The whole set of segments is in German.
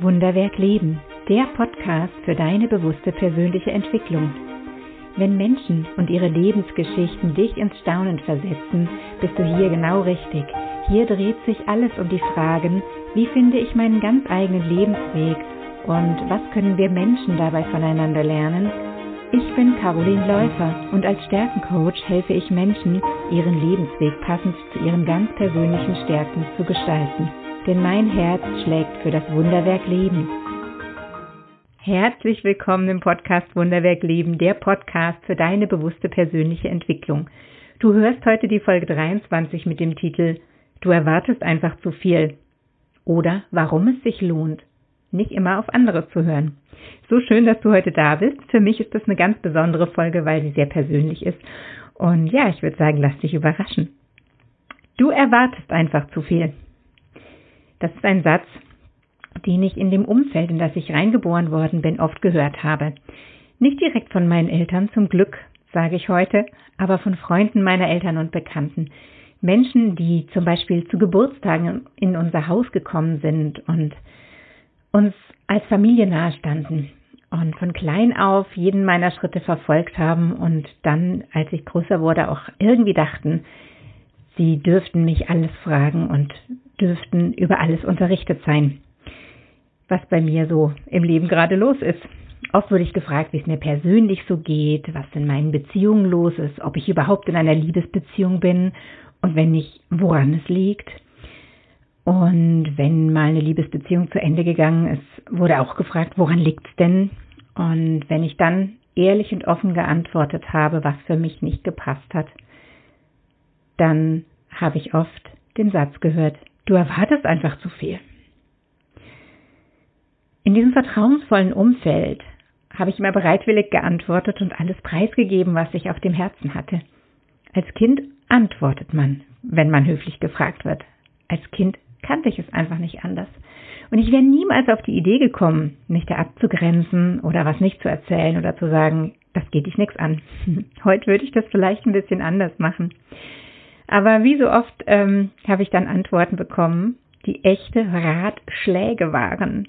Wunderwerk Leben, der Podcast für deine bewusste persönliche Entwicklung. Wenn Menschen und ihre Lebensgeschichten dich ins Staunen versetzen, bist du hier genau richtig. Hier dreht sich alles um die Fragen, wie finde ich meinen ganz eigenen Lebensweg und was können wir Menschen dabei voneinander lernen? Ich bin Caroline Läufer und als Stärkencoach helfe ich Menschen, ihren Lebensweg passend zu ihren ganz persönlichen Stärken zu gestalten denn mein Herz schlägt für das Wunderwerk Leben. Herzlich willkommen im Podcast Wunderwerk Leben, der Podcast für deine bewusste persönliche Entwicklung. Du hörst heute die Folge 23 mit dem Titel Du erwartest einfach zu viel oder warum es sich lohnt, nicht immer auf andere zu hören. So schön, dass du heute da bist. Für mich ist das eine ganz besondere Folge, weil sie sehr persönlich ist. Und ja, ich würde sagen, lass dich überraschen. Du erwartest einfach zu viel. Das ist ein Satz, den ich in dem Umfeld, in das ich reingeboren worden bin, oft gehört habe. Nicht direkt von meinen Eltern, zum Glück, sage ich heute, aber von Freunden meiner Eltern und Bekannten. Menschen, die zum Beispiel zu Geburtstagen in unser Haus gekommen sind und uns als Familie nahestanden und von klein auf jeden meiner Schritte verfolgt haben und dann, als ich größer wurde, auch irgendwie dachten, sie dürften mich alles fragen und dürften über alles unterrichtet sein, was bei mir so im Leben gerade los ist. Oft wurde ich gefragt, wie es mir persönlich so geht, was in meinen Beziehungen los ist, ob ich überhaupt in einer Liebesbeziehung bin und wenn nicht, woran es liegt. Und wenn mal eine Liebesbeziehung zu Ende gegangen ist, wurde auch gefragt, woran liegt es denn? Und wenn ich dann ehrlich und offen geantwortet habe, was für mich nicht gepasst hat, dann habe ich oft den Satz gehört, Du erwartest einfach zu viel. In diesem vertrauensvollen Umfeld habe ich immer bereitwillig geantwortet und alles preisgegeben, was ich auf dem Herzen hatte. Als Kind antwortet man, wenn man höflich gefragt wird. Als Kind kannte ich es einfach nicht anders. Und ich wäre niemals auf die Idee gekommen, mich da abzugrenzen oder was nicht zu erzählen oder zu sagen, das geht dich nichts an. Heute würde ich das vielleicht ein bisschen anders machen. Aber wie so oft ähm, habe ich dann Antworten bekommen, die echte Ratschläge waren.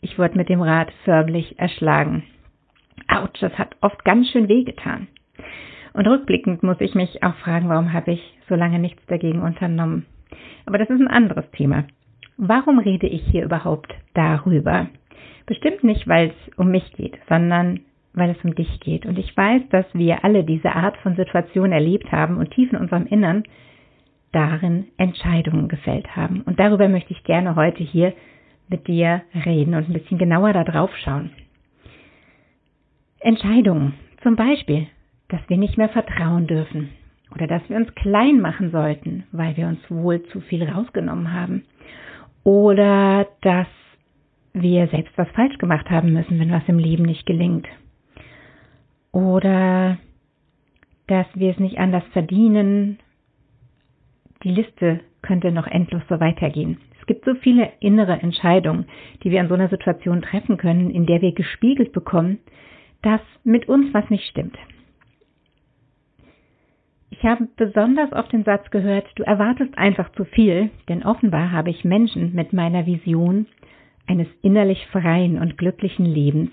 Ich wurde mit dem Rad förmlich erschlagen. Autsch, das hat oft ganz schön wehgetan. Und rückblickend muss ich mich auch fragen, warum habe ich so lange nichts dagegen unternommen. Aber das ist ein anderes Thema. Warum rede ich hier überhaupt darüber? Bestimmt nicht, weil es um mich geht, sondern weil es um dich geht. Und ich weiß, dass wir alle diese Art von Situation erlebt haben und tief in unserem Innern darin Entscheidungen gefällt haben. Und darüber möchte ich gerne heute hier mit dir reden und ein bisschen genauer da drauf schauen. Entscheidungen. Zum Beispiel, dass wir nicht mehr vertrauen dürfen oder dass wir uns klein machen sollten, weil wir uns wohl zu viel rausgenommen haben. Oder dass wir selbst was falsch gemacht haben müssen, wenn was im Leben nicht gelingt oder dass wir es nicht anders verdienen. Die Liste könnte noch endlos so weitergehen. Es gibt so viele innere Entscheidungen, die wir in so einer Situation treffen können, in der wir gespiegelt bekommen, dass mit uns was nicht stimmt. Ich habe besonders oft den Satz gehört, du erwartest einfach zu viel, denn offenbar habe ich Menschen mit meiner Vision eines innerlich freien und glücklichen Lebens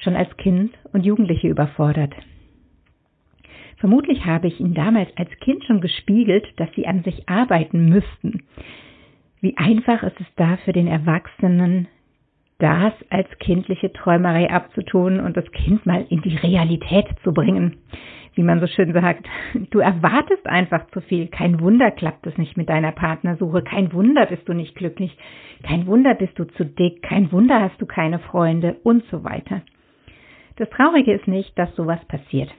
schon als Kind und Jugendliche überfordert. Vermutlich habe ich ihnen damals als Kind schon gespiegelt, dass sie an sich arbeiten müssten. Wie einfach ist es da für den Erwachsenen, das als kindliche Träumerei abzutun und das Kind mal in die Realität zu bringen. Wie man so schön sagt, du erwartest einfach zu viel. Kein Wunder klappt es nicht mit deiner Partnersuche. Kein Wunder bist du nicht glücklich. Kein Wunder bist du zu dick. Kein Wunder hast du keine Freunde und so weiter. Das Traurige ist nicht, dass sowas passiert.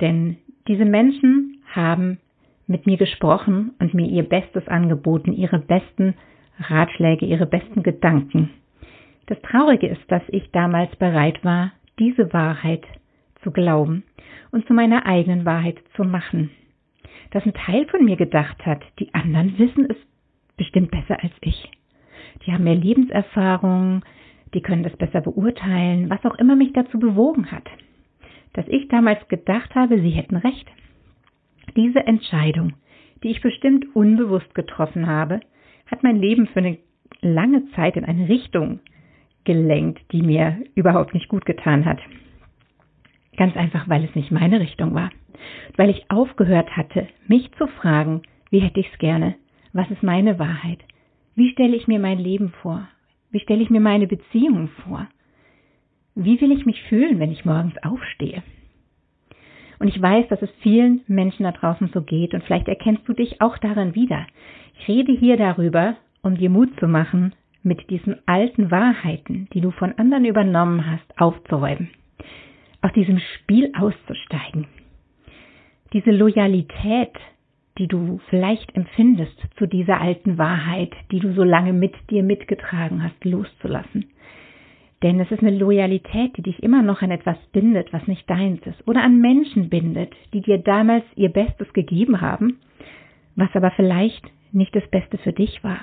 Denn diese Menschen haben mit mir gesprochen und mir ihr Bestes angeboten, ihre besten Ratschläge, ihre besten Gedanken. Das Traurige ist, dass ich damals bereit war, diese Wahrheit zu glauben und zu meiner eigenen Wahrheit zu machen. Dass ein Teil von mir gedacht hat, die anderen wissen es bestimmt besser als ich. Die haben mehr Lebenserfahrung, die können das besser beurteilen, was auch immer mich dazu bewogen hat, dass ich damals gedacht habe, sie hätten recht. Diese Entscheidung, die ich bestimmt unbewusst getroffen habe, hat mein Leben für eine lange Zeit in eine Richtung gelenkt, die mir überhaupt nicht gut getan hat. Ganz einfach, weil es nicht meine Richtung war. Weil ich aufgehört hatte, mich zu fragen, wie hätte ich es gerne? Was ist meine Wahrheit? Wie stelle ich mir mein Leben vor? Wie stelle ich mir meine Beziehungen vor? Wie will ich mich fühlen, wenn ich morgens aufstehe? Und ich weiß, dass es vielen Menschen da draußen so geht und vielleicht erkennst du dich auch darin wieder. Ich rede hier darüber, um dir Mut zu machen, mit diesen alten Wahrheiten, die du von anderen übernommen hast, aufzuräumen. Aus diesem Spiel auszusteigen. Diese Loyalität, die du vielleicht empfindest zu dieser alten Wahrheit, die du so lange mit dir mitgetragen hast, loszulassen. Denn es ist eine Loyalität, die dich immer noch an etwas bindet, was nicht deins ist, oder an Menschen bindet, die dir damals ihr Bestes gegeben haben, was aber vielleicht nicht das Beste für dich war.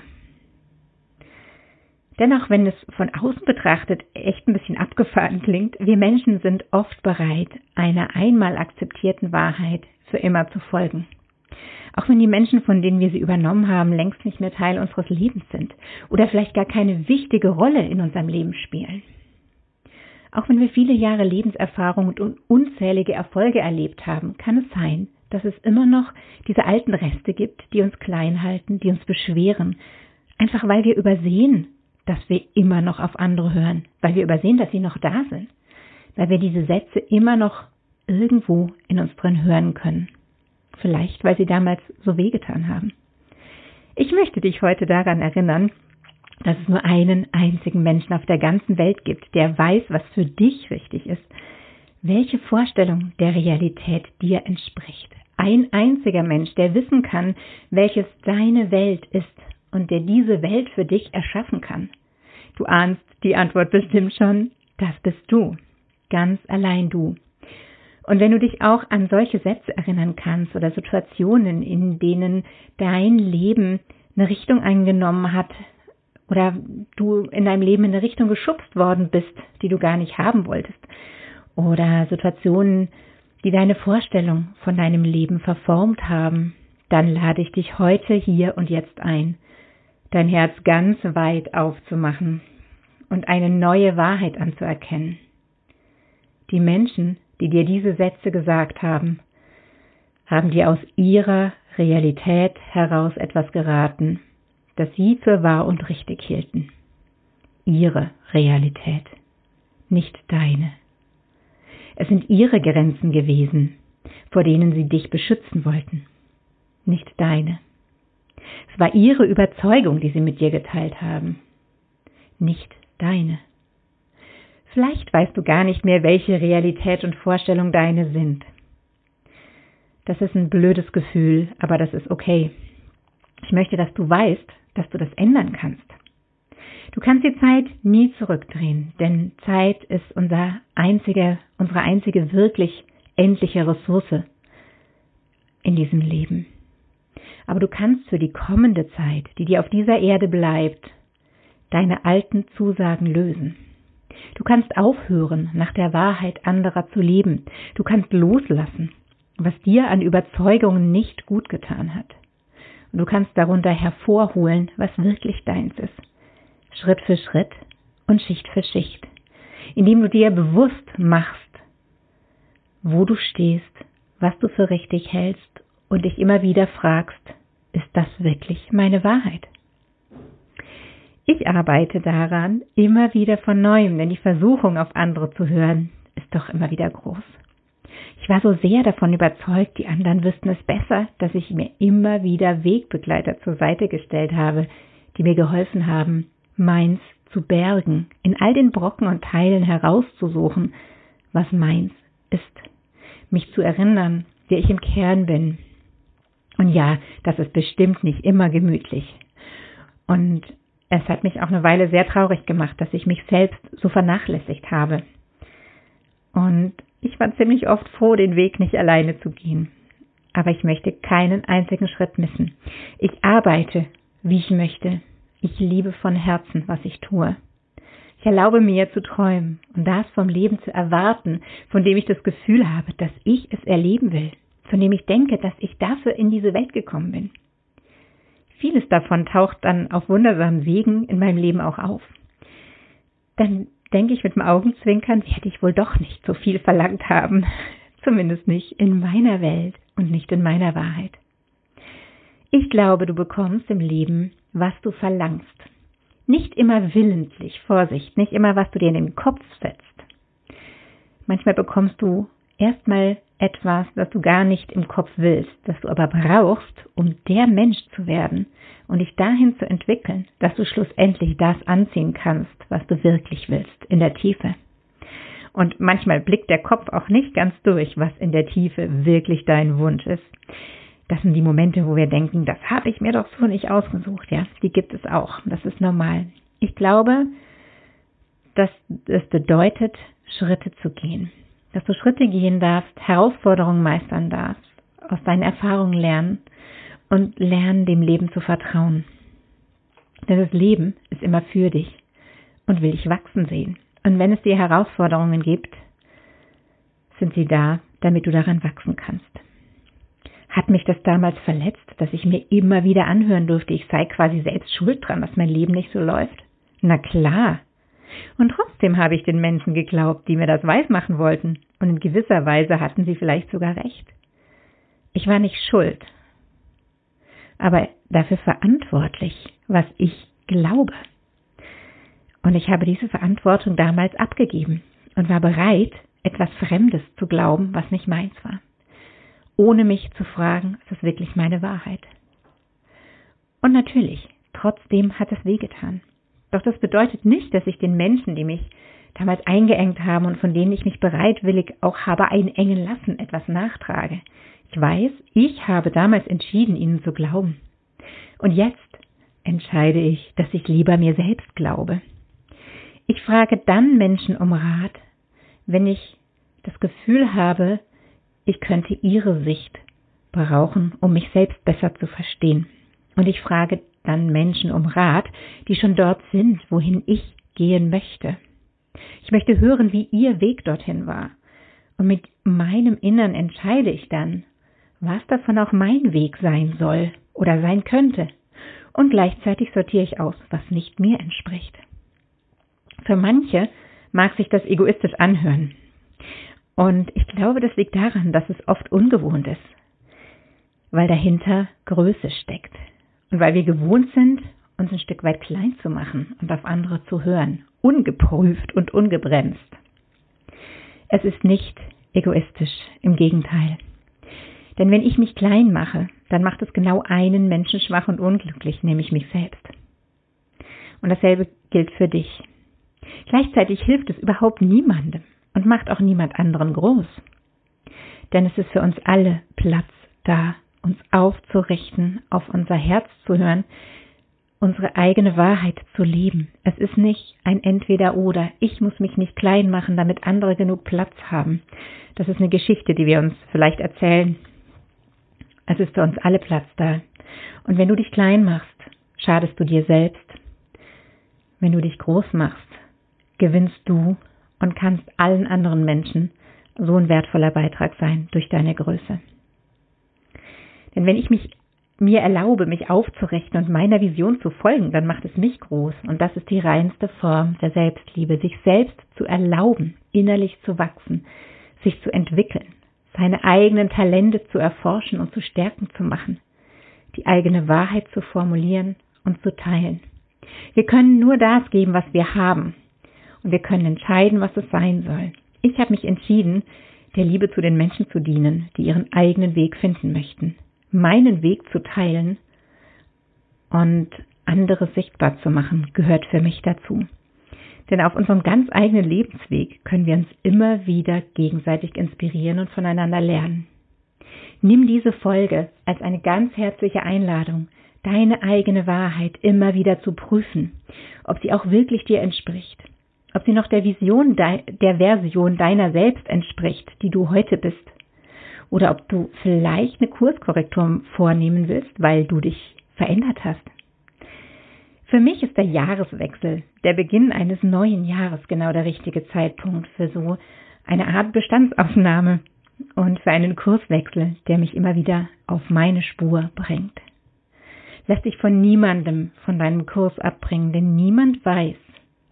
Dennoch, wenn es von außen betrachtet echt ein bisschen abgefahren klingt, wir Menschen sind oft bereit, einer einmal akzeptierten Wahrheit für immer zu folgen. Auch wenn die Menschen, von denen wir sie übernommen haben, längst nicht mehr Teil unseres Lebens sind oder vielleicht gar keine wichtige Rolle in unserem Leben spielen. Auch wenn wir viele Jahre Lebenserfahrung und unzählige Erfolge erlebt haben, kann es sein, dass es immer noch diese alten Reste gibt, die uns klein halten, die uns beschweren, einfach weil wir übersehen, dass wir immer noch auf andere hören, weil wir übersehen, dass sie noch da sind, weil wir diese Sätze immer noch irgendwo in uns drin hören können. Vielleicht, weil sie damals so wehgetan haben. Ich möchte dich heute daran erinnern, dass es nur einen einzigen Menschen auf der ganzen Welt gibt, der weiß, was für dich richtig ist, welche Vorstellung der Realität dir entspricht. Ein einziger Mensch, der wissen kann, welches deine Welt ist und der diese Welt für dich erschaffen kann. Du ahnst die Antwort bestimmt schon, das bist du, ganz allein du. Und wenn du dich auch an solche Sätze erinnern kannst oder Situationen, in denen dein Leben eine Richtung eingenommen hat oder du in deinem Leben in eine Richtung geschubst worden bist, die du gar nicht haben wolltest, oder Situationen, die deine Vorstellung von deinem Leben verformt haben, dann lade ich dich heute hier und jetzt ein, dein Herz ganz weit aufzumachen und eine neue Wahrheit anzuerkennen. Die Menschen, die dir diese Sätze gesagt haben, haben dir aus ihrer Realität heraus etwas geraten, das sie für wahr und richtig hielten. Ihre Realität, nicht deine. Es sind ihre Grenzen gewesen, vor denen sie dich beschützen wollten, nicht deine. Es war ihre Überzeugung, die sie mit dir geteilt haben, nicht deine. Vielleicht weißt du gar nicht mehr, welche Realität und Vorstellung deine sind. Das ist ein blödes Gefühl, aber das ist okay. Ich möchte, dass du weißt, dass du das ändern kannst. Du kannst die Zeit nie zurückdrehen, denn Zeit ist unser einzige, unsere einzige wirklich endliche Ressource in diesem Leben. Aber du kannst für die kommende Zeit, die dir auf dieser Erde bleibt, deine alten Zusagen lösen. Du kannst aufhören, nach der Wahrheit anderer zu leben. Du kannst loslassen, was dir an Überzeugungen nicht gut getan hat. Und du kannst darunter hervorholen, was wirklich deins ist. Schritt für Schritt und Schicht für Schicht. Indem du dir bewusst machst, wo du stehst, was du für richtig hältst und dich immer wieder fragst, ist das wirklich meine Wahrheit? Ich arbeite daran immer wieder von neuem, denn die Versuchung, auf andere zu hören, ist doch immer wieder groß. Ich war so sehr davon überzeugt, die anderen wüssten es besser, dass ich mir immer wieder Wegbegleiter zur Seite gestellt habe, die mir geholfen haben, meins zu bergen, in all den Brocken und Teilen herauszusuchen, was meins ist, mich zu erinnern, wer ich im Kern bin. Und ja, das ist bestimmt nicht immer gemütlich. Und es hat mich auch eine Weile sehr traurig gemacht, dass ich mich selbst so vernachlässigt habe. Und ich war ziemlich oft froh, den Weg nicht alleine zu gehen. Aber ich möchte keinen einzigen Schritt missen. Ich arbeite, wie ich möchte. Ich liebe von Herzen, was ich tue. Ich erlaube mir zu träumen und das vom Leben zu erwarten, von dem ich das Gefühl habe, dass ich es erleben will, von dem ich denke, dass ich dafür in diese Welt gekommen bin. Vieles davon taucht dann auf wundersamen Wegen in meinem Leben auch auf. Dann denke ich mit dem Augenzwinkern, werde ich wohl doch nicht so viel verlangt haben. Zumindest nicht in meiner Welt und nicht in meiner Wahrheit. Ich glaube, du bekommst im Leben, was du verlangst. Nicht immer willentlich, Vorsicht, nicht immer, was du dir in den Kopf setzt. Manchmal bekommst du erstmal etwas, das du gar nicht im Kopf willst, das du aber brauchst, um der Mensch zu werden und dich dahin zu entwickeln, dass du schlussendlich das anziehen kannst, was du wirklich willst, in der Tiefe. Und manchmal blickt der Kopf auch nicht ganz durch, was in der Tiefe wirklich dein Wunsch ist. Das sind die Momente, wo wir denken, das habe ich mir doch so nicht ausgesucht. Ja, die gibt es auch. Das ist normal. Ich glaube, dass es bedeutet, Schritte zu gehen dass du Schritte gehen darfst, Herausforderungen meistern darfst, aus deinen Erfahrungen lernen und lernen, dem Leben zu vertrauen. Denn das Leben ist immer für dich und will dich wachsen sehen. Und wenn es dir Herausforderungen gibt, sind sie da, damit du daran wachsen kannst. Hat mich das damals verletzt, dass ich mir immer wieder anhören durfte, ich sei quasi selbst schuld dran, dass mein Leben nicht so läuft? Na klar, und trotzdem habe ich den Menschen geglaubt, die mir das weismachen wollten, und in gewisser Weise hatten sie vielleicht sogar recht. Ich war nicht schuld, aber dafür verantwortlich, was ich glaube. Und ich habe diese Verantwortung damals abgegeben und war bereit, etwas Fremdes zu glauben, was nicht meins war, ohne mich zu fragen, ist das wirklich meine Wahrheit? Und natürlich, trotzdem hat es wehgetan. Doch das bedeutet nicht, dass ich den Menschen, die mich damals eingeengt haben und von denen ich mich bereitwillig auch habe einengen lassen, etwas nachtrage. Ich weiß, ich habe damals entschieden, ihnen zu glauben. Und jetzt entscheide ich, dass ich lieber mir selbst glaube. Ich frage dann Menschen um Rat, wenn ich das Gefühl habe, ich könnte ihre Sicht brauchen, um mich selbst besser zu verstehen. Und ich frage dann Menschen um Rat, die schon dort sind, wohin ich gehen möchte. Ich möchte hören, wie ihr Weg dorthin war. Und mit meinem Innern entscheide ich dann, was davon auch mein Weg sein soll oder sein könnte. Und gleichzeitig sortiere ich aus, was nicht mir entspricht. Für manche mag sich das egoistisch anhören. Und ich glaube, das liegt daran, dass es oft ungewohnt ist, weil dahinter Größe steckt. Und weil wir gewohnt sind, uns ein Stück weit klein zu machen und auf andere zu hören, ungeprüft und ungebremst. Es ist nicht egoistisch, im Gegenteil. Denn wenn ich mich klein mache, dann macht es genau einen Menschen schwach und unglücklich, nämlich mich selbst. Und dasselbe gilt für dich. Gleichzeitig hilft es überhaupt niemandem und macht auch niemand anderen groß. Denn es ist für uns alle Platz da, uns aufzurichten, auf unser Herz zu hören, unsere eigene Wahrheit zu leben. Es ist nicht ein Entweder-Oder. Ich muss mich nicht klein machen, damit andere genug Platz haben. Das ist eine Geschichte, die wir uns vielleicht erzählen. Es ist für uns alle Platz da. Und wenn du dich klein machst, schadest du dir selbst. Wenn du dich groß machst, gewinnst du und kannst allen anderen Menschen so ein wertvoller Beitrag sein durch deine Größe. Denn wenn ich mich mir erlaube, mich aufzurichten und meiner Vision zu folgen, dann macht es mich groß. Und das ist die reinste Form der Selbstliebe, sich selbst zu erlauben, innerlich zu wachsen, sich zu entwickeln, seine eigenen Talente zu erforschen und zu stärken zu machen, die eigene Wahrheit zu formulieren und zu teilen. Wir können nur das geben, was wir haben. Und wir können entscheiden, was es sein soll. Ich habe mich entschieden, der Liebe zu den Menschen zu dienen, die ihren eigenen Weg finden möchten meinen Weg zu teilen und andere sichtbar zu machen, gehört für mich dazu. Denn auf unserem ganz eigenen Lebensweg können wir uns immer wieder gegenseitig inspirieren und voneinander lernen. Nimm diese Folge als eine ganz herzliche Einladung, deine eigene Wahrheit immer wieder zu prüfen, ob sie auch wirklich dir entspricht, ob sie noch der Vision der Version deiner selbst entspricht, die du heute bist oder ob du vielleicht eine Kurskorrektur vornehmen willst, weil du dich verändert hast. Für mich ist der Jahreswechsel, der Beginn eines neuen Jahres, genau der richtige Zeitpunkt für so eine Art Bestandsaufnahme und für einen Kurswechsel, der mich immer wieder auf meine Spur bringt. Lass dich von niemandem von deinem Kurs abbringen, denn niemand weiß,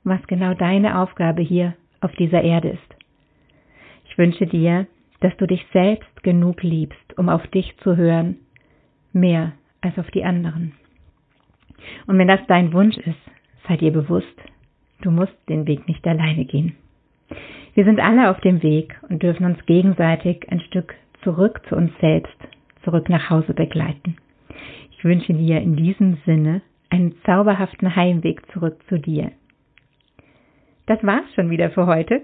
was genau deine Aufgabe hier auf dieser Erde ist. Ich wünsche dir, dass du dich selbst genug liebst, um auf dich zu hören, mehr als auf die anderen. Und wenn das dein Wunsch ist, sei dir bewusst, du musst den Weg nicht alleine gehen. Wir sind alle auf dem Weg und dürfen uns gegenseitig ein Stück zurück zu uns selbst, zurück nach Hause begleiten. Ich wünsche dir in diesem Sinne einen zauberhaften Heimweg zurück zu dir. Das war's schon wieder für heute.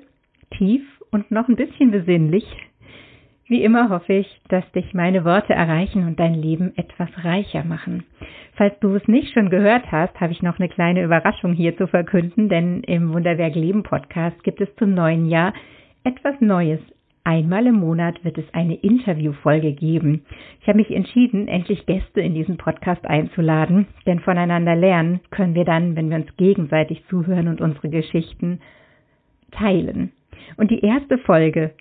Tief und noch ein bisschen besinnlich. Wie immer hoffe ich, dass dich meine Worte erreichen und dein Leben etwas reicher machen. Falls du es nicht schon gehört hast, habe ich noch eine kleine Überraschung hier zu verkünden, denn im Wunderwerk Leben Podcast gibt es zum neuen Jahr etwas Neues. Einmal im Monat wird es eine Interviewfolge geben. Ich habe mich entschieden, endlich Gäste in diesen Podcast einzuladen, denn voneinander lernen können wir dann, wenn wir uns gegenseitig zuhören und unsere Geschichten teilen. Und die erste Folge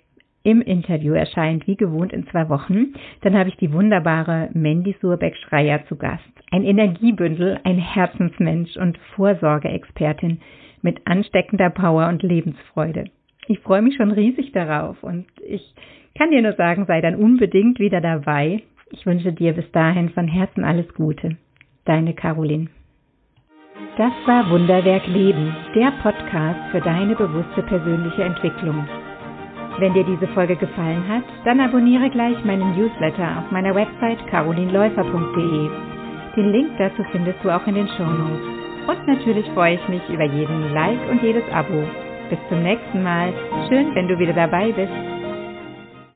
im Interview erscheint, wie gewohnt in zwei Wochen. Dann habe ich die wunderbare Mandy Surbeck-Schreier zu Gast. Ein Energiebündel, ein Herzensmensch und Vorsorgeexpertin mit ansteckender Power und Lebensfreude. Ich freue mich schon riesig darauf und ich kann dir nur sagen, sei dann unbedingt wieder dabei. Ich wünsche dir bis dahin von Herzen alles Gute. Deine Caroline. Das war Wunderwerk Leben, der Podcast für deine bewusste persönliche Entwicklung. Wenn dir diese Folge gefallen hat, dann abonniere gleich meinen Newsletter auf meiner Website carolinläufer.de. Den Link dazu findest du auch in den Shownotes. Und natürlich freue ich mich über jeden Like und jedes Abo. Bis zum nächsten Mal. Schön, wenn du wieder dabei bist.